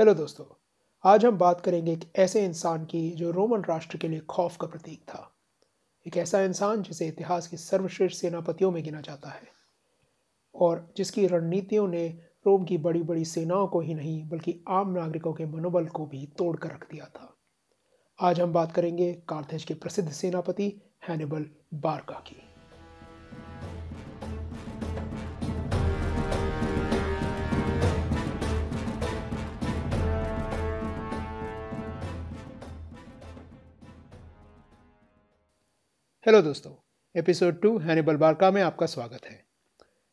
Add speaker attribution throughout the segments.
Speaker 1: Hello दोस्तों, आज हम बात करेंगे एक ऐसे इंसान की जो रोमन राष्ट्र के लिए खौफ का प्रतीक था। एक ऐसा इंसान जिसे इतिहास के सर्वश्रेष्ठ सेनापतियों में गिना जाता है और जिसकी रणनीतियों ने रोम की बड़ी बड़ी सेनाओं को ही नहीं, बल्कि आम नागरिकों के मनोबल को भी तोड़ कर रख दिया था। आज हम बात करेंगे कार्थेज के प्रसिद्ध सेनापति हैनिबल बारका की। हेलो दोस्तों, एपिसोड टू हैनिबल बारका में आपका स्वागत है।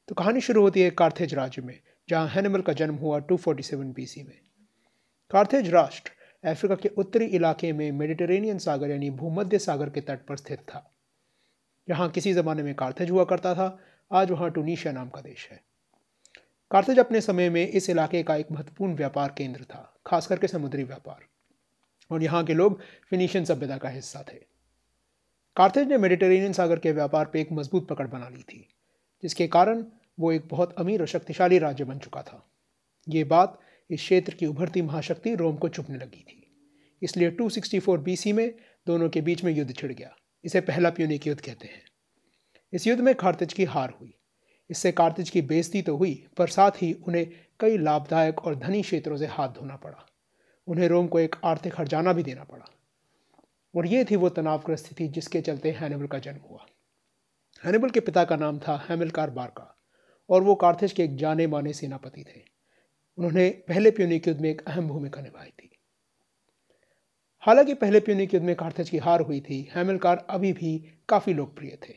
Speaker 1: तो कहानी शुरू होती है कार्थेज राज्य में, जहाँ हैनिबल का जन्म हुआ 247 बीसी में। कार्थेज राष्ट्र अफ्रीका के उत्तरी इलाके में मेडिटेरेनियन सागर यानी भूमध्य सागर के तट पर स्थित था। जहाँ किसी ज़माने में कार्थेज हुआ करता था, आज वहाँ टूनिशिया नाम का देश है। कार्थेज अपने समय में इस इलाके का एक महत्वपूर्ण व्यापार केंद्र था खास करके समुद्री व्यापार। और यहाँ के लोग फिनिशियन सभ्यता का हिस्सा थे। कार्थेज ने मेडिटेरेनियन सागर के व्यापार पर एक मज़बूत पकड़ बना ली थी, जिसके कारण वो एक बहुत अमीर और शक्तिशाली राज्य बन चुका था। ये बात इस क्षेत्र की उभरती महाशक्ति रोम को चुपने लगी थी। इसलिए 264 बीसी में दोनों के बीच में युद्ध छिड़ गया, इसे पहला प्यूनिक युद्ध कहते हैं। इस युद्ध में कार्तिज की हार हुई। इससे कार्तिज की बेजती तो हुई, पर साथ ही उन्हें कई लाभदायक और धनी क्षेत्रों से हाथ धोना पड़ा। उन्हें रोम को एक आर्थिक हरजाना भी देना पड़ा। और ये थी वो तनावग्रस्त स्थिति जिसके चलते हैनिबल का जन्म हुआ। हैनिबल के पिता का नाम था हैमिलकार बारका और वो कार्थेज के एक जाने माने सेनापति थे। उन्होंने पहले प्यूनिक युद्ध में एक अहम भूमिका निभाई थी। हालाँकि पहले प्यूनिक युद्ध में कार्थेज की हार हुई थी, हैमिलकार अभी भी काफ़ी लोकप्रिय थे,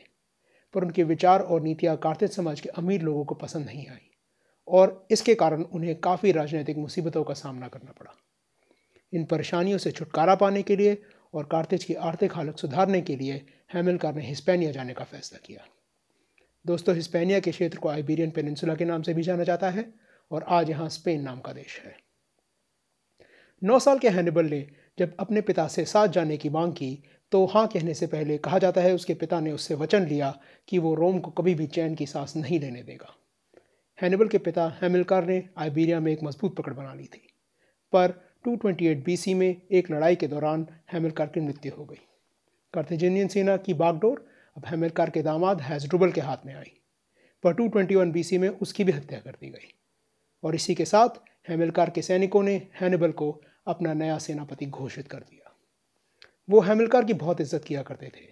Speaker 1: पर उनके विचार और नीतियाँ कार्थेज समाज के अमीर लोगों को पसंद नहीं आई और इसके कारण उन्हें काफ़ी राजनीतिक मुसीबतों का सामना करना पड़ा। इन परेशानियों से छुटकारा पाने के लिए और कार्तेज की आर्थिक हालत सुधारने के लिए हैमिलकार ने हिस्पैनिया जाने का फैसला किया। दोस्तों, हिस्पैनिया के क्षेत्र को आइबेरियन पेनिनसुला के नाम से भी जाना जाता है और आज यहाँ स्पेन नाम का देश है। नौ साल के हैनिबल ने जब अपने पिता से साथ जाने की मांग की तो हाँ कहने से पहले कहा जाता है उसके पिता ने उससे वचन लिया कि वो रोम को कभी भी चैन की सांस नहीं लेने देगा। हैनिबल के पिता हैमिलकार ने आइबेरिया में एक मज़बूत पकड़ बना ली थी, पर 228 बीसी में एक लड़ाई के दौरान हैमिलकार की मृत्यु हो गई। कार्थिजेनियन सेना की बागडोर अब हैमिलकार के दामाद हैजड्रुबल के हाथ में आई, पर 221 बीसी में उसकी भी हत्या कर दी गई। और इसी के साथ हैमिलकार के सैनिकों ने हैनिबल को अपना नया सेनापति घोषित कर दिया। वो हैमिलकार की बहुत इज़्ज़त किया करते थे,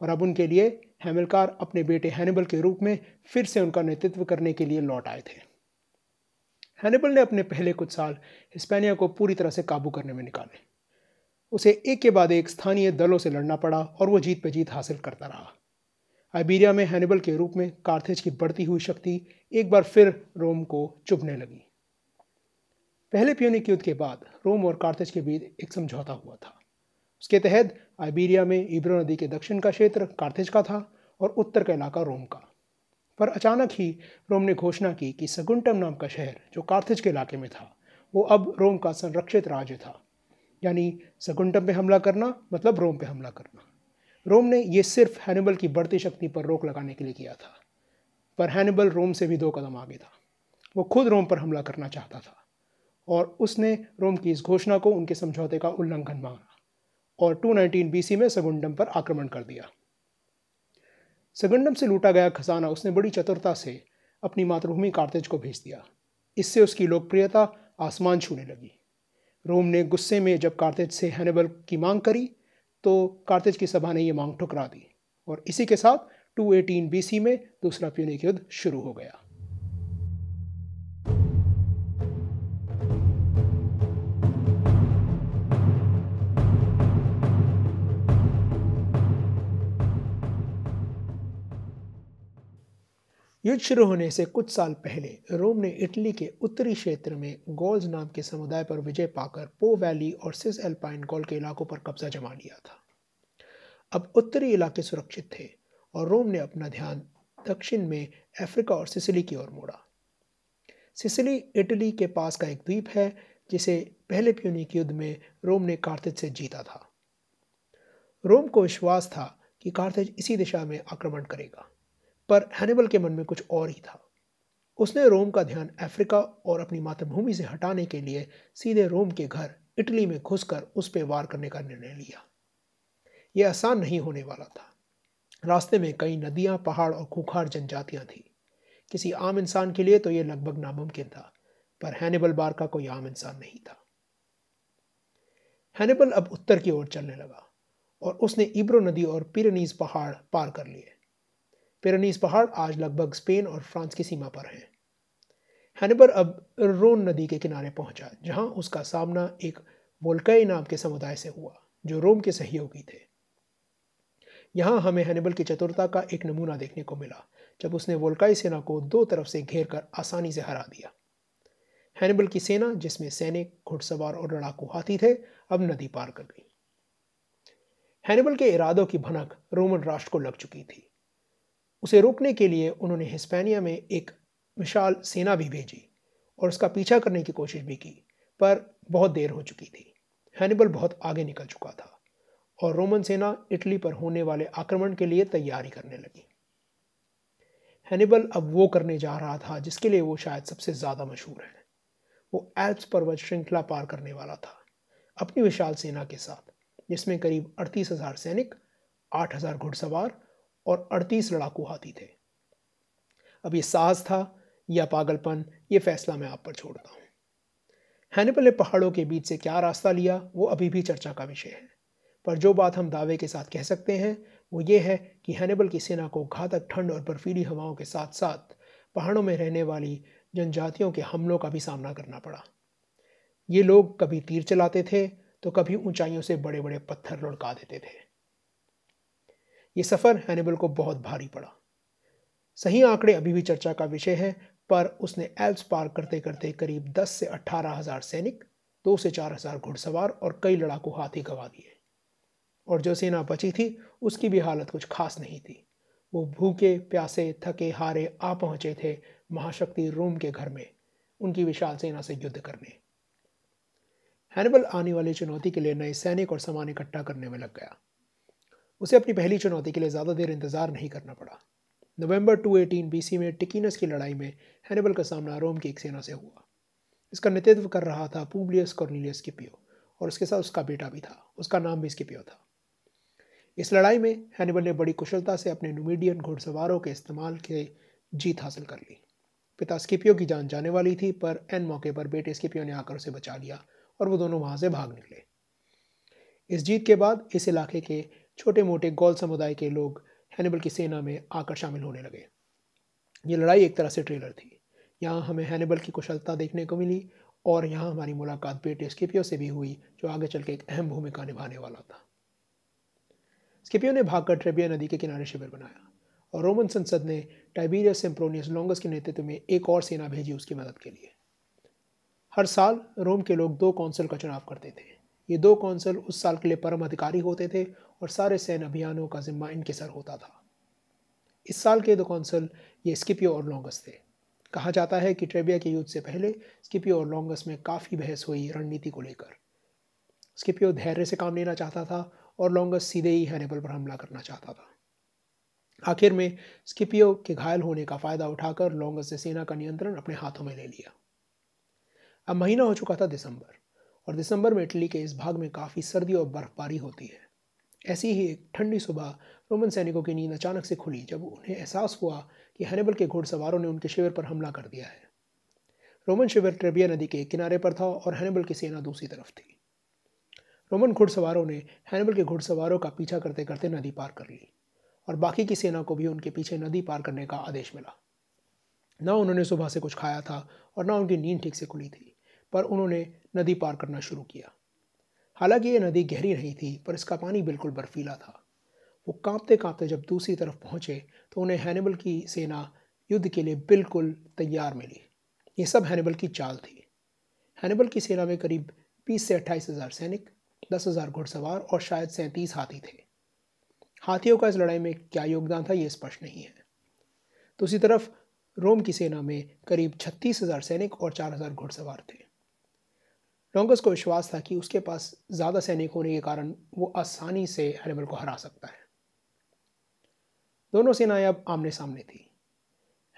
Speaker 1: और अब उनके लिए हैमिलकार अपने बेटे हैनिबल के रूप में फिर से उनका नेतृत्व करने के लिए लौट आए थे। हैनिबल ने अपने पहले कुछ साल हिस्पैनिया को पूरी तरह से काबू करने में निकाले। उसे एक के बाद एक स्थानीय दलों से लड़ना पड़ा और वो जीत पे जीत हासिल करता रहा। आइबीरिया में हैनिबल के रूप में कार्थेज की बढ़ती हुई शक्ति एक बार फिर रोम को चुभने लगी। पहले प्योनिक युद्ध के बाद रोम और कार्थेज के बीच एक समझौता हुआ था। उसके तहत आइबीरिया में इब्रो नदी के दक्षिण का क्षेत्र कार्थेज का था और उत्तर का इलाका रोम का। पर अचानक ही रोम ने घोषणा की कि सगुंटम नाम का शहर, जो कार्थेज के इलाके में था, वो अब रोम का संरक्षित राज्य था। यानी सगुंटम पे हमला करना मतलब रोम पे हमला करना। रोम ने ये सिर्फ़ हैनिबल की बढ़ती शक्ति पर रोक लगाने के लिए किया था, पर हैनिबल रोम से भी दो कदम आगे था। वो खुद रोम पर हमला करना चाहता था, और उसने रोम की इस घोषणा को उनके समझौते का उल्लंघन माना और 219 बीसी में सगुंडम पर आक्रमण कर दिया। सगंडम से लूटा गया खजाना उसने बड़ी चतुरता से अपनी मातृभूमि कार्तेज को भेज दिया। इससे उसकी लोकप्रियता आसमान छूने लगी। रोम ने गुस्से में जब कार्तेज से हैनेबल की मांग करी तो कार्तेज की सभा ने यह मांग ठुकरा दी और इसी के साथ 218 बीसी में दूसरा प्यूनिक युद्ध शुरू हो गया। युद्ध शुरू होने से कुछ साल पहले रोम ने इटली के उत्तरी क्षेत्र में गॉल्स नाम के समुदाय पर विजय पाकर पो वैली और सिस एल्पाइन गॉल के इलाकों पर कब्जा जमा लिया था। अब उत्तरी इलाके सुरक्षित थे और रोम ने अपना ध्यान दक्षिण में अफ्रीका और सिसिली की ओर मोड़ा। सिसिली इटली के पास का एक द्वीप है, जिसे पहले प्यूनिक युद्ध में रोम ने कार्थिज से जीता था। रोम को विश्वास था कि कार्थिज इसी दिशा में आक्रमण करेगा। पर हैनिबल के मन में कुछ और ही था। उसने रोम का ध्यान अफ्रीका और अपनी मातृभूमि से हटाने के लिए सीधे रोम के घर इटली में घुसकर उस पर वार करने का निर्णय लिया। यह आसान नहीं होने वाला था। रास्ते में कई नदियाँ, पहाड़ और खूखार जनजातियाँ थी। किसी आम इंसान के लिए तो यह लगभग नामुमकिन था, पर हैनिबल बार का कोई आम इंसान नहीं था। हैनिबल अब उत्तर की ओर चलने लगा और उसने इब्रो नदी और पिरनीज पहाड़ पार कर लिए। पिरनीज पहाड़ आज लगभग स्पेन और फ्रांस की सीमा पर हैं। हैनिबल अब रोन नदी के किनारे पहुँचा, जहाँ उसका सामना एक वोल्कई नाम के समुदाय से हुआ, जो रोम के सहयोगी थे। यहाँ हमें हैनिबल की चतुरता का एक नमूना देखने को मिला, जब उसने वोल्काई सेना को दो तरफ़ से घेर कर आसानी से हरा दिया। हैनिबल की सेना, जिसमें सैनिक, घुड़सवार और लड़ाकू हाथी थे, अब नदी पार कर गई। हैनिबल के इरादों की भनक रोमन राष्ट्र को लग चुकी थी। उसे रोकने के लिए उन्होंने हिस्पैनिया में एक विशाल सेना भी भेजी और उसका पीछा करने की कोशिश भी की, पर बहुत देर हो चुकी थी। हैनिबल बहुत आगे निकल चुका था और रोमन सेना इटली पर होने वाले आक्रमण के लिए तैयारी करने लगी। हैनिबल अब वो करने जा रहा था जिसके लिए वो शायद सबसे ज़्यादा मशहूर है। वो एल्प्स पर्वत श्रृंखला पार करने वाला था, अपनी विशाल सेना के साथ, जिसमें करीब अड़तीस हज़ार सैनिक, आठ हज़ार घुड़सवार और अड़तीस लड़ाकू हाथी थे। अब ये साहस था, या पागलपन, ये फैसला मैं आप पर छोड़ता हूँ। हैनिबल ने पहाड़ों के बीच से क्या रास्ता लिया, वो अभी भी चर्चा का विषय है। पर जो बात हम दावे के साथ कह सकते हैं, वो ये है कि हैनिबल की सेना को घातक ठंड और बर्फीली हवाओं के साथ साथ पहाड़ों में रहने वाली जनजातियों के हमलों का भी सामना करना पड़ा। ये लोग कभी तीर चलाते थे तो कभी ऊंचाइयों से बड़े बड़े पत्थर लुढ़का देते थे। ये सफ़र हैनिबल को बहुत भारी पड़ा। सही आंकड़े अभी भी चर्चा का विषय है, पर उसने एल्प्स पार करते करते करीब 10 से अट्ठारह हज़ार सैनिक, दो से चार हज़ार घुड़सवार और कई लड़ाकू हाथी गवा दिए। और जो सेना बची थी, उसकी भी हालत कुछ खास नहीं थी। वो भूखे, प्यासे, थके, हारे आ पहुँचे थे महाशक्ति रोम के घर में, उनकी विशाल सेना से युद्ध करने। हैनिबल आने वाली चुनौती के लिए नए सैनिक और सामान इकट्ठा करने में लग गया। उसे अपनी पहली चुनौती के लिए ज़्यादा देर इंतज़ार नहीं करना पड़ा। नवंबर 218 बीसी में टिकीनस की लड़ाई में हैनिबल का सामना रोम की एक सेना से हुआ। इसका नेतृत्व कर रहा था पूबलियस कॉर्निलियस स्किपियो और उसके साथ उसका बेटा भी था। उसका नाम भी स्किपियो था। इस लड़ाई में हैनिबल ने बड़ी कुशलता से अपने नुमीडियन घुड़सवारों के इस्तेमाल के जीत हासिल कर ली। पिता स्किपियो की जान जाने वाली थी, पर एन मौके पर बेटे स्किपियो ने आकर उसे बचा लिया, और वो दोनों वहाँ से भाग निकले। इस जीत के बाद इस इलाके के छोटे मोटे गौल समुदाय के लोग हैनिबल की सेना में आकर शामिल होने लगे। ये लड़ाई एक तरह से ट्रेलर थी। यहाँ हमें हैनिबल की कुशलता देखने को मिली और यहाँ हमारी मुलाकात बेटे स्किपियो से भी हुई, जो आगे चल के एक अहम भूमिका निभाने वाला था। स्किपियो ने भागकर ट्रेबिया नदी के किनारे शिविर बनाया और रोमन संसद ने टाइबीरियस सेम्प्रोनियस लॉन्गस के नेतृत्व में एक और सेना भेजी उसकी मदद के लिए। हर साल रोम के लोग दो कौंसल का चुनाव करते थे। ये दो कौंसल उस साल के लिए परम अधिकारी होते थे और सारे सैन्य अभियानों का जिम्मा इनके सर होता था। इस साल के दो कौंसल ये स्किपियो और लॉन्गस थे। कहा जाता है कि ट्रेबिया के युद्ध से पहले स्किपियो और लॉन्गस में काफ़ी बहस हुई रणनीति को लेकर। स्किपियो धैर्य से काम लेना चाहता था और लॉन्गस सीधे ही हैनिबल पर हमला करना चाहता था। आखिर में स्किपियो के घायल होने का फ़ायदा उठाकर लॉन्गस ने सेना का नियंत्रण अपने हाथों में ले लिया। अब महीना हो चुका था दिसंबर और दिसंबर में इटली के इस भाग में काफ़ी सर्दी और बर्फबारी होती है। ऐसी ही एक ठंडी सुबह रोमन सैनिकों की नींद अचानक से खुली, जब उन्हें एहसास हुआ कि हैनिबल के घोड़सवारों ने उनके शिविर पर हमला कर दिया है। रोमन शिविर ट्रेबिया नदी के किनारे पर था और हैनिबल की सेना दूसरी तरफ़ थी। रोमन घुड़सवारों ने हैनिबल के घुड़सवारों का पीछा करते करते नदी पार कर ली और बाकी की सेना को भी उनके पीछे नदी पार करने का आदेश मिला। ना उन्होंने सुबह से कुछ खाया था और न उनकी नींद ठीक से खुली थी, पर उन्होंने नदी पार करना शुरू किया। हालाँकि ये नदी गहरी नहीं थी, पर इसका पानी बिल्कुल बर्फीला था। वो कांपते कांपते जब दूसरी तरफ़ पहुँचे तो उन्हें हैनिबल की सेना युद्ध के लिए बिल्कुल तैयार मिली। ये सब हैनिबल की चाल थी। हैनिबल की सेना में करीब बीस से अट्ठाईस हज़ार सैनिक, दस हज़ार घुड़सवार और शायद सैंतीस हाथी थे। हाथियों का इस लड़ाई में क्या योगदान था, ये स्पष्ट नहीं है। दूसरी तरफ़ रोम की सेना में करीब छत्तीस हज़ार सैनिक और चार हज़ार घुड़सवार थे। लॉन्गस को विश्वास था कि उसके पास ज़्यादा सैनिक होने के कारण वो आसानी से हैनिबल को हरा सकता है। दोनों सेनाएँ अब आमने सामने थी।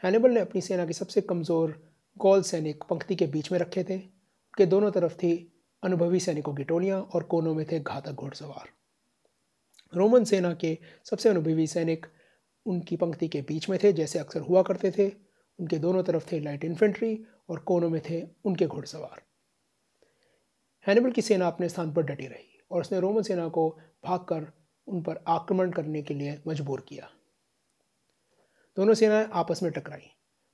Speaker 1: हैनिबल ने अपनी सेना के सबसे कमज़ोर गौल सैनिक पंक्ति के बीच में रखे थे। उनके दोनों तरफ़ थी अनुभवी सैनिकों की टोलियाँ और कोनों में थे घातक घुड़सवार। रोमन सेना के सबसे अनुभवी सैनिक उनकी पंक्ति के बीच में थे, जैसे अक्सर हुआ करते थे। उनके दोनों तरफ़ थे लाइट इन्फेंट्री और कोनों में थे उनके घुड़सवार। हैनिबल की सेना अपने स्थान पर डटी रही और उसने रोमन सेना को भागकर उन पर आक्रमण करने के लिए मजबूर किया। दोनों सेनाएँ आपस में टकराई।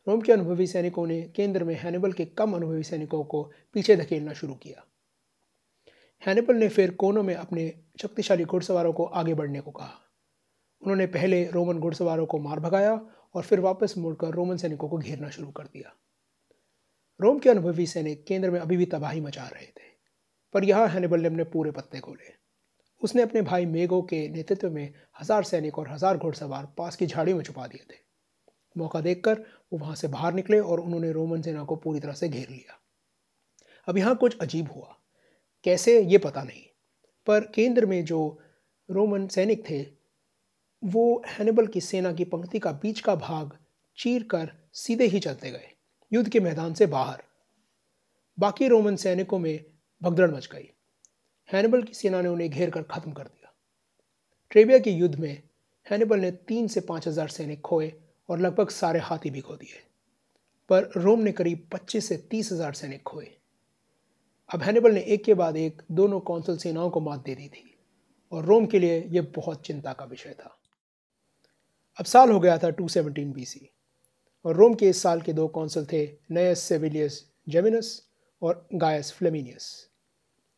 Speaker 1: रोम के अनुभवी सैनिकों ने केंद्र में हैनिबल के कम अनुभवी सैनिकों को पीछे धकेलना शुरू किया। हैनिबल ने फिर कोनों में अपने शक्तिशाली घुड़सवारों को आगे बढ़ने को कहा। उन्होंने पहले रोमन घुड़सवारों को मार भगाया और फिर वापस मुड़कर रोमन सैनिकों को घेरना शुरू कर दिया। रोम के अनुभवी सैनिक केंद्र में अभी भी तबाही मचा रहे थे। पर यहाँ हैनिबल ने अपने पूरे पत्ते खोले। उसने अपने भाई मेगो के नेतृत्व में हज़ार सैनिक और हज़ार घुड़सवार पास की झाड़ियों में छुपा दिए थे। मौका देखकर वो वहाँ से बाहर निकले और उन्होंने रोमन सेना को पूरी तरह से घेर लिया। अब यहाँ कुछ अजीब हुआ। कैसे, ये पता नहीं। पर केंद्र में जो रोमन सैनिक थे, वो हैनिबल की सेना की पंक्ति का बीच का भाग चीर कर सीधे ही चलते गए। युद्ध के मैदान से बाहर। बाकी रोमन सैनिकों में भगदड़ मच गई। हैनिबल की सेना ने उन्हें घेर कर खत्म कर दिया। ट्रेबिया के युद्ध में हैनिबल ने तीन से पाँच हज़ार सैनिक खोए और लगभग सारे हाथी भी खो दिए, पर रोम ने करीब पच्चीस से तीस हज़ार सैनिक खोए। अब हैनिबल ने एक के बाद एक दोनों कौंसल सेनाओं को मात दे दी थी और रोम के लिए यह बहुत चिंता का विषय था। अब साल हो गया था 217 बीसी और रोम के इस साल के दो कौंसल थे नयस सेविलियस जेमिनस और गायस फ्लेमिनियस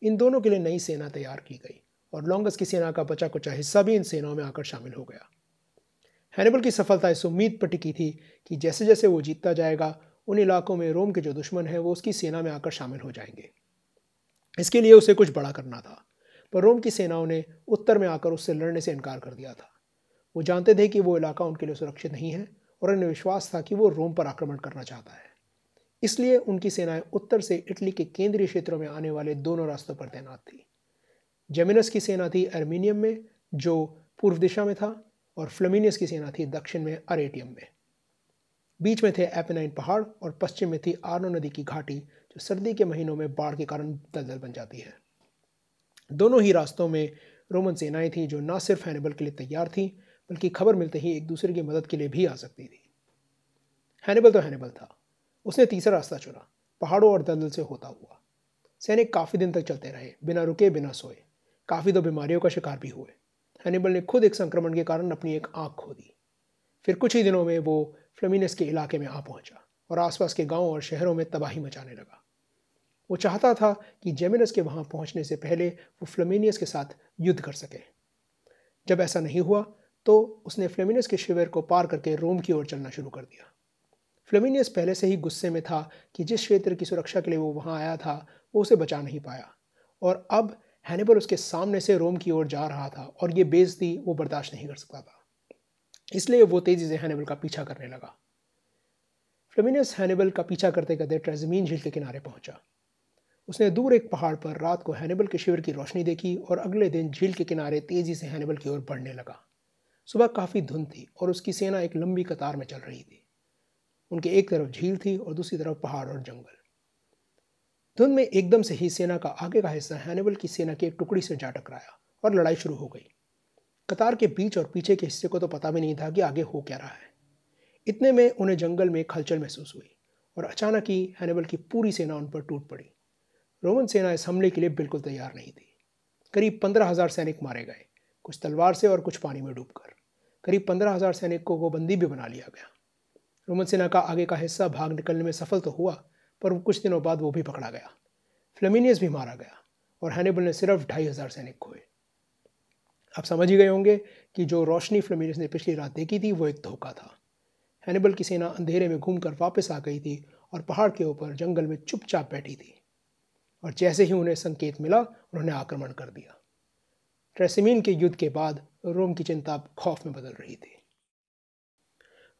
Speaker 1: इन दोनों के लिए नई सेना तैयार की गई और लॉन्गस की सेना का बचा कुचा हिस्सा भी इन सेनाओं में आकर शामिल हो गया। हैनिबल की सफलता इस उम्मीद पर टिकी थी कि जैसे जैसे वो जीतता जाएगा, उन इलाकों में रोम के जो दुश्मन हैं, वो उसकी सेना में आकर शामिल हो जाएँगे। इसके लिए उसे कुछ बड़ा करना था, पर रोम की सेनाओं ने उत्तर में आकर उससे लड़ने से इनकार कर दिया था। वो जानते थे कि वो इलाका उनके लिए सुरक्षित नहीं है और उन्हें विश्वास था कि वो रोम पर आक्रमण करना चाहता है। इसलिए उनकी सेनाएँ उत्तर से इटली के केंद्रीय क्षेत्रों में आने वाले दोनों रास्तों पर तैनात थी। जेमिनस की सेना थी अर्मीनियम में, जो पूर्व दिशा में था, और फ्लेमिनियस की सेना थी दक्षिण में, अरेटियम में। बीच में थे एपेनाइन पहाड़ और पश्चिम में थी आर्नो नदी की घाटी, जो सर्दी के महीनों में बाढ़ के कारण दलदल बन जाती है। दोनों ही रास्तों में रोमन सेनाएँ थीं, जो न सिर्फ़ हैनिबल के लिए तैयार थीं, बल्कि खबर मिलते ही एक दूसरे की मदद के लिए भी आ सकती थी। हैनिबल तो हैनिबल था। उसने तीसरा रास्ता चुना। पहाड़ों और दलदल से होता हुआ। सैनिक काफ़ी दिन तक चलते रहे, बिना रुके, बिना सोए। काफ़ी तो बीमारियों का शिकार भी हुए। हैनिबल ने खुद एक संक्रमण के कारण अपनी एक आँख खो दी फिर कुछ ही दिनों में वो फ्लेमिनस के इलाके में आ पहुँचा और आसपास के गाँवों और शहरों में तबाही मचाने लगा। वो चाहता था कि जेमिनस के वहाँ पहुँचने से पहले वो फ्लेमिनियस के साथ युद्ध कर सके। जब ऐसा नहीं हुआ तो उसने फ्लेमिनियस के शिविर को पार करके रोम की ओर चलना शुरू कर दिया। फ्लेमिनियस पहले से ही गुस्से में था कि जिस क्षेत्र की सुरक्षा के लिए वो वहाँ आया था, वो उसे बचा नहीं पाया। और अब हैनिबल उसके सामने से रोम की ओर जा रहा था और ये बेजती वो बर्दाश्त नहीं कर सकता था। इसलिए वो तेज़ी से हैनिबल का पीछा करने लगा। फ्लेमिनियस हैनिबल का पीछा करते करते ट्रेजमीन झील के किनारे पहुँचा। उसने दूर एक पहाड़ पर रात को हैनिबल के शिविर की रोशनी देखी और अगले दिन झील के किनारे तेज़ी से हैनिबल की ओर बढ़ने लगा। सुबह काफ़ी धुंध थी और उसकी सेना एक लंबी कतार में चल रही थी। उनके एक तरफ़ झील थी और दूसरी तरफ़ पहाड़ और जंगल। धुंध में एकदम से ही सेना का आगे का हिस्सा हैनिबल की सेना की एक टुकड़ी से जा टकराया और लड़ाई शुरू हो गई। कतार के बीच और पीछे के हिस्से को तो पता भी नहीं था कि आगे हो क्या रहा है। इतने में उन्हें जंगल में खलचल महसूस हुई और अचानक ही हैनिबल की पूरी सेना उन पर टूट पड़ी। रोमन सेना इस हमले के लिए बिल्कुल तैयार नहीं थी। करीब पंद्रह हज़ार सैनिक मारे गए, कुछ तलवार से और कुछ पानी में डूबकर। करीब पंद्रह हज़ार सैनिकों को बंदी भी बना लिया गया। रोमन सेना का आगे का हिस्सा भाग निकलने में सफल तो हुआ, पर कुछ दिनों बाद वो भी पकड़ा गया। फ्लेमिनियस भी मारा गया, और हैनिबल ने सिर्फ़ ढाई हज़ार सैनिक खोए। आप समझ ही गए होंगे कि जो रोशनी फ्लेमिनियस ने पिछली रात देखी थी, वो एक धोखा था। हैनिबल की सेना अंधेरे में घूमकर वापस आ गई थी और पहाड़ के ऊपर जंगल में चुपचाप बैठी थी, और जैसे ही उन्हें संकेत मिला, उन्होंने आक्रमण कर दिया। ट्रेसिमीन के युद्ध के बाद रोम की चिंता खौफ में बदल रही थी।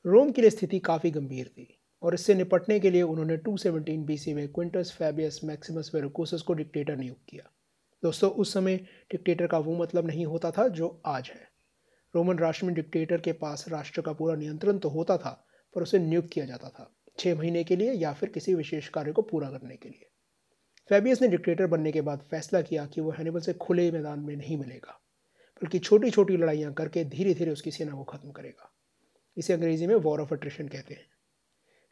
Speaker 1: रोम की स्थिति काफ़ी गंभीर थी और इससे निपटने के लिए उन्होंने 217 बीसी में क्विंटस फैबियस मैक्सिमस वेरोकोसस को डिक्टेटर नियुक्त किया। दोस्तों, उस समय डिक्टेटर का वो मतलब नहीं होता था जो आज है। रोमन राष्ट्र में डिक्टेटर के पास राष्ट्र का पूरा नियंत्रण तो होता था, पर उसे नियुक्त किया जाता था छः महीने के लिए या फिर किसी विशेष कार्य को पूरा करने के लिए। फेबियस ने डिक्टेटर बनने के बाद फैसला किया कि वो हैनिबल से खुले मैदान में नहीं मिलेगा, बल्कि छोटी छोटी लड़ाइयाँ करके धीरे धीरे उसकी सेना को ख़त्म करेगा। इसे अंग्रेज़ी में वॉर ऑफ़ अट्रिशन कहते हैं।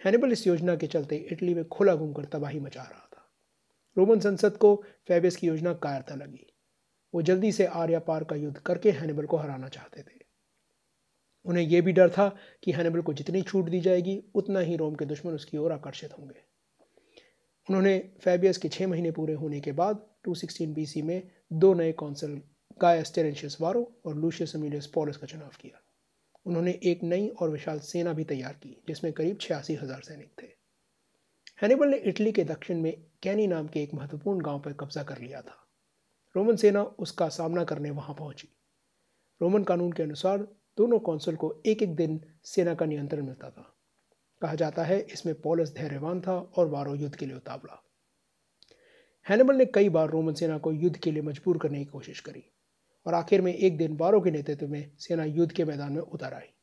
Speaker 1: हैनिबल इस योजना के चलते इटली में खुला घूमकर तबाही मचा रहा था। रोमन संसद को फेबियस की योजना कायरता लगी। वो जल्दी से आर्या पार का युद्ध करके हैनिबल को हराना चाहते थे। उन्हें यह भी डर था कि हैनिबल को जितनी छूट दी जाएगी, उतना ही रोम के दुश्मन उसकी ओर आकर्षित होंगे। उन्होंने फेबियस के छः महीने पूरे होने के बाद 216 बीसी में दो नए कौंसल गायस टेरेंशियस वारो और लूशियस अमीलियस पॉलिस का चुनाव किया। उन्होंने एक नई और विशाल सेना भी तैयार की, जिसमें करीब छियासी हज़ार सैनिक थे। हैनिबल ने इटली के दक्षिण में कैनी नाम के एक महत्वपूर्ण गाँव पर कब्जा कर लिया था। रोमन सेना उसका सामना करने वहाँ पहुँची। रोमन कानून के अनुसार दोनों कौंसल को एक एक दिन सेना का नियंत्रण मिलता था। कहा जाता है, इसमें पॉलस धैर्यवान था और वारो युद्ध के लिए उतावला। हैनिबल ने कई बार रोमन सेना को युद्ध के लिए मजबूर करने की कोशिश करी। और आखिर में एक दिन वारो के नेतृत्व में सेना युद्ध के मैदान में उतर आई।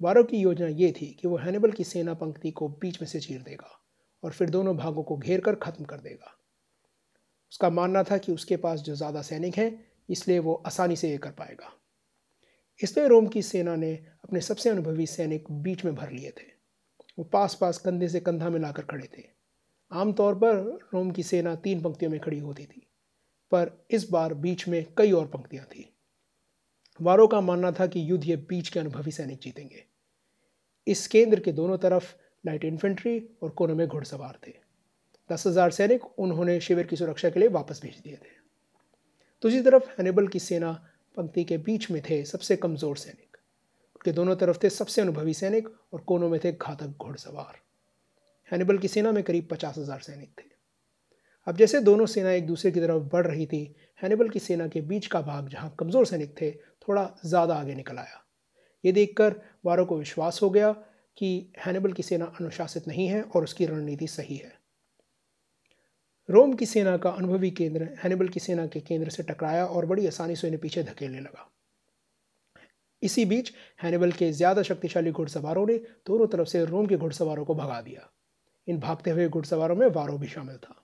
Speaker 1: वारो की योजना ये थी कि वो हैनिबल की सेना पंक्ति को बीच में से चीर देगा और फिर दोनों भागों को घेर कर खत्म कर देगा। उसका मानना था कि उसके पास जो ज़्यादा सैनिक हैं, इसलिए वो आसानी से ये कर पाएगा। इसलिए रोम की सेना ने अपने सबसे अनुभवी सैनिक बीच में भर लिए थे। वो पास पास कंधे से कंधा मिलाकर खड़े थे। आमतौर पर रोम की सेना तीन पंक्तियों में खड़ी होती थी। पर इस बार बीच में कई और पंक्तियाँ थी। वारों का मानना था कि युद्ध ये बीच के अनुभवी सैनिक जीतेंगे। इस केंद्र के दोनों तरफ़ लाइट इन्फेंट्री और कोने में घुड़सवार थे। दस हज़ार सैनिक उन्होंने शिविर की सुरक्षा के लिए वापस भेज दिए थे। दूसरी तरफ़ हैनिबल की सेना पंक्ति के बीच में थे सबसे कमज़ोर सैनिक। उनके दोनों तरफ़ थे सबसे अनुभवी सैनिक और कोनों में थे घातक घुड़सवार। हैनिबल की सेना में करीब पचास हज़ार सैनिक थे। अब जैसे दोनों सेना एक दूसरे की तरफ़ बढ़ रही थी हैनिबल की सेना के बीच का भाग जहाँ कमज़ोर सैनिक थे, थोड़ा ज़्यादा आगे निकल आया। ये देखकर वारों को विश्वास हो गया कि हैनिबल की सेना अनुशासित नहीं है और उसकी रणनीति सही है। रोम की सेना का अनुभवी केंद्र हैनिबल की सेना के केंद्र से टकराया और बड़ी आसानी से उन्हें पीछे धकेलने लगा। इसी बीच हैनिबल के ज़्यादा शक्तिशाली घुड़सवारों ने दोनों तरफ़ से रोम के घुड़सवारों को भगा दिया। इन भागते हुए घुड़सवारों में वारो भी शामिल था।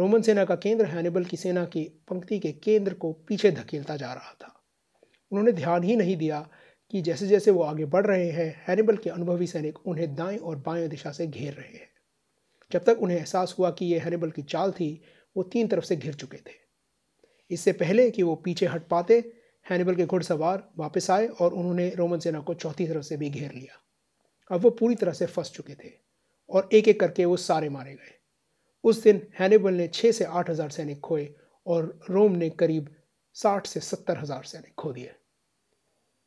Speaker 1: रोमन सेना का केंद्र हैनिबल की सेना की पंक्ति के केंद्र को पीछे धकेलता जा रहा था। उन्होंने ध्यान ही नहीं दिया कि जैसे जैसे वो आगे बढ़ रहे हैं हैनिबल के अनुभवी सैनिक उन्हें दाएँ और बाएँ दिशा से घेर रहे हैं। जब तक उन्हें एहसास हुआ कि यह हैनिबल की चाल थी, वो तीन तरफ़ से घिर चुके थे। इससे पहले कि वो पीछे हट पाते हैनिबल के घुड़सवार वापस आए और उन्होंने रोमन सेना को चौथी तरफ़ से भी घेर लिया। अब वो पूरी तरह से फंस चुके थे और एक एक करके वो सारे मारे गए। उस दिन हैनिबल ने छः से आठ हज़ार सैनिक खोए और रोम ने करीब साठ से सत्तर हज़ार सैनिक खो दिए।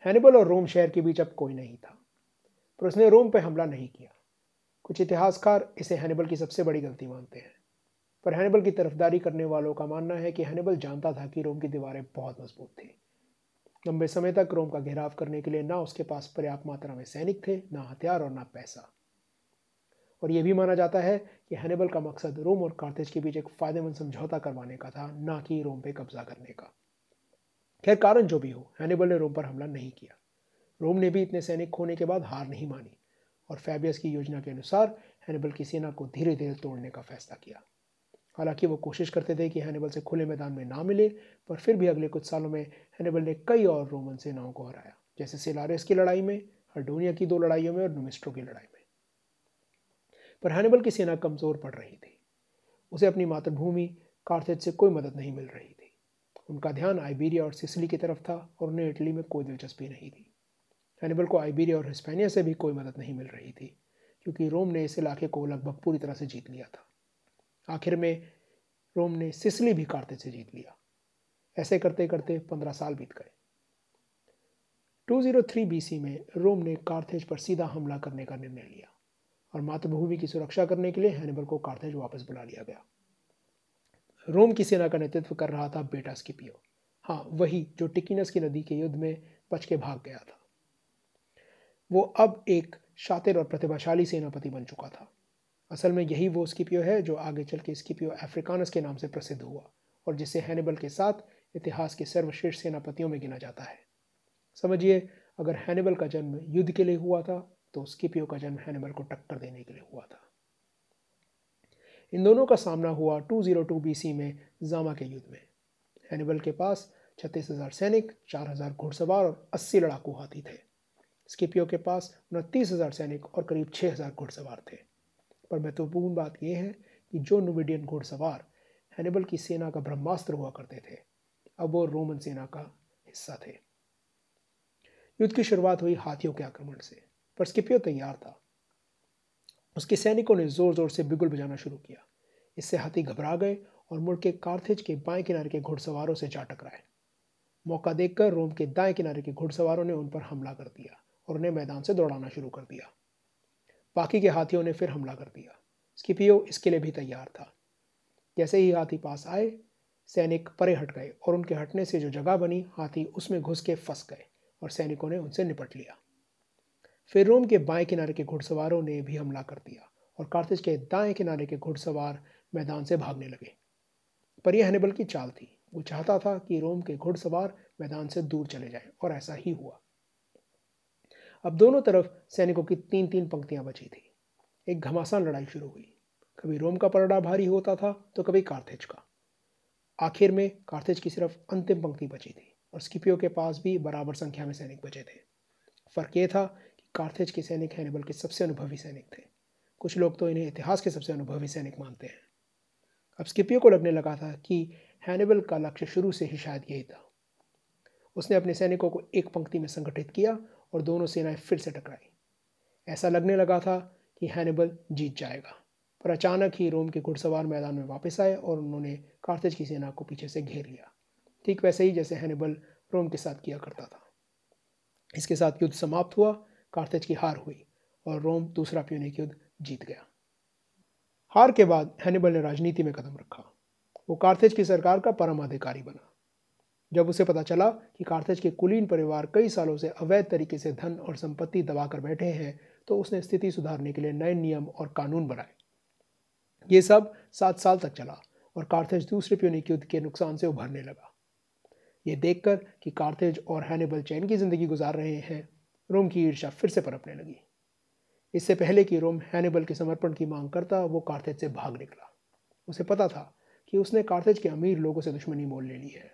Speaker 1: हैनिबल और रोम शहर के बीच अब कोई नहीं था। पर उसने रोम पर हमला नहीं किया। कुछ इतिहासकार इसे हैनिबल की सबसे बड़ी गलती मानते हैं। पर हैनिबल की तरफदारी करने वालों का मानना है कि हैनिबल जानता था कि रोम की दीवारें बहुत मज़बूत थी। लंबे समय तक रोम का घेराव करने के लिए ना उसके पास पर्याप्त मात्रा में सैनिक थे, ना हथियार और ना पैसा। और यह भी माना जाता है कि हैनिबल का मकसद रोम और कार्तेज के बीच एक फ़ायदेमंद समझौता करवाने का था, ना कि रोम पे कब्जा करने का। खैर, कारण जो भी हो हैनिबल ने रोम पर हमला नहीं किया। रोम ने भी इतने सैनिक खोने के बाद हार नहीं मानी और फैबियस की योजना के अनुसार हैनिबल की सेना को धीरे धीरे तोड़ने का फैसला किया। हालाँकि वो कोशिश करते थे कि हैनिबल से खुले मैदान में ना मिले, पर फिर भी अगले कुछ सालों में हैनिबल ने कई और रोमन सेनाओं को हराया, जैसे सिलारियस की लड़ाई में हरडोनिया की दो लड़ाइयों में और नुमिस्ट्रो की लड़ाई में। पर हैनिबल की सेना कमज़ोर पड़ रही थी। उसे अपनी मातृभूमि कार्थेज से कोई मदद नहीं मिल रही थी। उनका ध्यान आइबीरिया और सिसली की तरफ़ था और उन्हें इटली में कोई दिलचस्पी नहीं थी। हैनिबल को आइबीरिया और हिस्पैनिया से भी कोई मदद नहीं मिल रही थी, क्योंकि रोम ने इस इलाके को लगभग पूरी तरह से जीत लिया था। आखिर में रोम ने सिसली भी कार्तेज से जीत लिया। ऐसे करते करते पंद्रह साल बीत गए। 203 बीसी में रोम ने कार्थेज पर सीधा हमला करने का निर्णय लिया। और मातृभूमि की सुरक्षा करने के लिए हैनिबल को कार्थेज वापस बुला लिया गया। रोम की सेना का नेतृत्व कर रहा था बेटा स्किपियो। हाँ वही जो टिकिनस की नदी के युद्ध में बच के भाग गया था। वो अब एक शातिर और प्रतिभाशाली सेनापति बन चुका था। असल में यही वो स्किपियो है जो आगे चल के स्किपियो अफ्रीकानस के नाम से प्रसिद्ध हुआ और जिसे हैनिबल के साथ इतिहास के सर्वश्रेष्ठ सेनापतियों में गिना जाता है। समझिए, अगर हैनिबल का जन्म युद्ध के लिए हुआ था तो स्किपियो का जन्म हैनिबल को टक्कर देने के लिए हुआ था। इन दोनों का सामना हुआ 202 बीसी में जामा के युद्ध में। हैनिबल के पास छत्तीस हज़ार सैनिक, चार हज़ार घुड़सवार और अस्सी लड़ाकू हाथी थे। स्किपियो के पास उनतीस हज़ार सैनिक और करीब छः हज़ार घुड़सवार थे। पर महत्वपूर्ण बात यह है कि जो नुविडियन घुड़सवार हैनिबल की सेना का ब्रह्मास्त्र हुआ करते थे, अब वो रोमन सेना का हिस्सा थे। युद्ध की शुरुआत हुई हाथियों के आक्रमण से। पर स्किपियो तैयार था। उसके सैनिकों ने ज़ोर ज़ोर से बिगुल बजाना शुरू किया। इससे हाथी घबरा गए और मुड़ के कार्थेज के बाएँ किनारे के घुड़सवारों से जा टकराए। मौका देखकर रोम के दाएँ किनारे के घुड़सवारों ने उन पर हमला कर दिया और उन्हें मैदान से दौड़ाना शुरू कर दिया। बाकी के हाथियों ने फिर हमला कर दिया। स्किपियो इसके लिए भी तैयार था। जैसे ही हाथी पास आए, सैनिक परे हट गए और उनके हटने से जो जगह बनी, हाथी उसमें घुस के फंस गए और सैनिकों ने उनसे निपट लिया। फिर रोम के बाएँ किनारे के घुड़सवारों ने भी हमला कर दिया और कार्थिज के दाएँ किनारे के घुड़सवार मैदान से भागने लगे। पर यह हनेबल की चाल थी। वो चाहता था कि रोम के घुड़सवार मैदान से दूर चले जाएँ, और ऐसा ही हुआ। अब दोनों तरफ़ सैनिकों की तीन तीन पंक्तियाँ बची थी। एक घमासान लड़ाई शुरू हुई। कभी रोम का पलड़ा भारी होता था तो कभी कार्थिज का। आखिर में कार्थिज की सिर्फ़ अंतिम पंक्ति बची थी, और स्किपियो के पास भी बराबर संख्या में सैनिक बचे थे। फ़र्क ये था कार्थिज के सैनिक हैनिबल के सबसे अनुभवी सैनिक थे। कुछ लोग तो इन्हें इतिहास के सबसे अनुभवी सैनिक मानते हैं। अब स्किपियो को लगने लगा था कि हैनिबल का लक्ष्य शुरू से ही शायद यही था। उसने अपने सैनिकों को एक पंक्ति में संगठित किया और दोनों सेनाएँ फिर से टकराई। ऐसा लगने लगा था कि हैनिबल जीत जाएगा, पर अचानक ही रोम के घुड़सवार मैदान में वापस आए और उन्होंने कार्थिज की सेना को पीछे से घेर लिया। ठीक वैसे ही जैसे हैनिबल रोम के साथ किया करता था। इसके साथ युद्ध समाप्त हुआ कार्थिज की हार हुई और रोम दूसरा प्यूनिक युद्ध जीत गया। हार के बाद हैनिबल ने राजनीति में कदम रखा। वो कार्थिज की सरकार का परम अधिकारी बना। जब उसे पता चला कि कार्थिज के कुलीन परिवार कई सालों से अवैध तरीके से धन और संपत्ति दबाकर बैठे हैं तो उसने स्थिति सुधारने के लिए नए नियम और कानून बनाए। ये सब सात साल तक चला और कार्थेज दूसरे प्यूनिक युद्ध के नुकसान से उभरने लगा। ये देखकर कि कार्थेज और हैनिबल चैन की ज़िंदगी गुजार रहे हैं रोम की ईर्षा फिर से पनपने लगी। इससे पहले कि रोम हैनिबल के समर्पण की मांग करता, वो कार्थेज से भाग निकला। उसे पता था कि उसने कार्थेज के अमीर लोगों से दुश्मनी मोल ले ली है,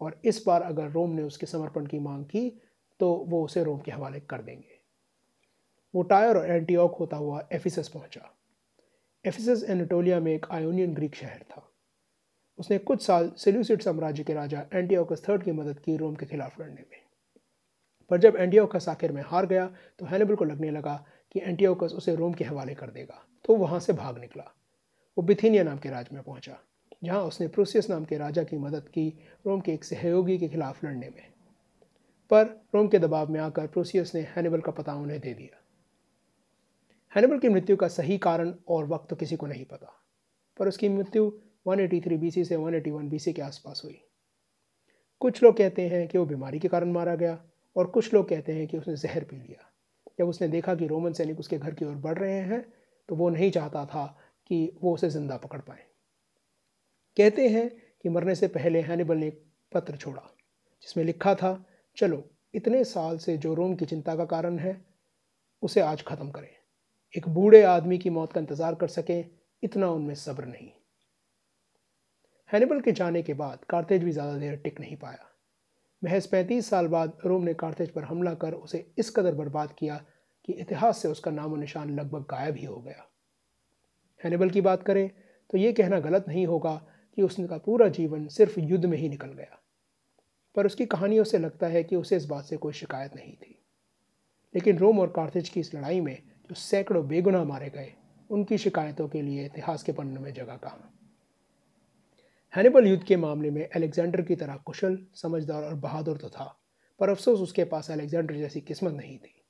Speaker 1: और इस बार अगर रोम ने उसके समर्पण की मांग की तो वो उसे रोम के हवाले कर देंगे। वो टायर और एंटीऑक होता हुआ एफिसस पहुँचा। एफिसस एनाटोलिया में एक आयोनियन ग्रीक शहर था। उसने कुछ साल सेल्यूसिड साम्राज्य के राजा एंटीओकस थर्ड की मदद की रोम के खिलाफ लड़ने में। पर जब एंटीओकस आखिर में हार गया तो हैनिबल को लगने लगा कि एंटीओकस उसे रोम के हवाले कर देगा तो वहाँ से भाग निकला। वो बिथिनिया नाम के राज्य में पहुँचा, जहाँ उसने प्रोसियस नाम के राजा की मदद की रोम के एक सहयोगी के खिलाफ लड़ने में। पर रोम के दबाव में आकर प्रोसियस ने हैनिबल का पता उन्हें दे दिया। हैनिबल की मृत्यु का सही कारण और वक्त तो किसी को नहीं पता, पर उसकी मृत्यु 183 बीसी से 181 बीसी के आसपास हुई। कुछ लोग कहते हैं कि वो बीमारी के कारण मारा गया और कुछ लोग कहते हैं कि उसने जहर पी लिया। जब उसने देखा कि रोमन सैनिक उसके घर की ओर बढ़ रहे हैं तो वो नहीं चाहता था कि वो उसे ज़िंदा पकड़ पाए। कहते हैं कि मरने से पहले हैनिबल ने एक पत्र छोड़ा, जिसमें लिखा था, चलो, इतने साल से जो रोम की चिंता का कारण है, उसे आज ख़त्म करें। एक बूढ़े आदमी की मौत का इंतज़ार कर सकें, इतना उनमें सब्र नहीं। हैनिबल के जाने के बाद कार्तेज भी ज़्यादा देर टिक नहीं पाया। महज पैंतीस साल बाद रोम ने कार्तेज पर हमला कर उसे इस कदर बर्बाद किया कि इतिहास से उसका नामो निशान लगभग गायब ही हो गया। हैनिबल की बात करें तो ये कहना गलत नहीं होगा कि उसका पूरा जीवन सिर्फ़ युद्ध में ही निकल गया। पर उसकी कहानियों से लगता है कि उसे इस बात से कोई शिकायत नहीं थी। लेकिन रोम और कार्थिज की इस लड़ाई में जो सैकड़ों बेगुनाह मारे गए, उनकी शिकायतों के लिए इतिहास के पन्नों में जगह कहाँ? हैनिबल युद्ध के मामले में अलेक्जेंडर की तरह कुशल, समझदार और बहादुर तो था, पर अफसोस उसके पास अलेक्जेंडर जैसी किस्मत नहीं थी।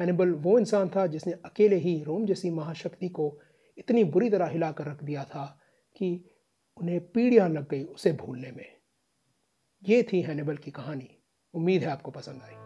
Speaker 1: हैनिबल वो इंसान था जिसने अकेले ही रोम जैसी महाशक्ति को इतनी बुरी तरह हिलाकर रख दिया था कि उन्हें पीढ़ियाँ लग गई उसे भूलने में। ये थी हैनिबल की कहानी। उम्मीद है आपको पसंद आई।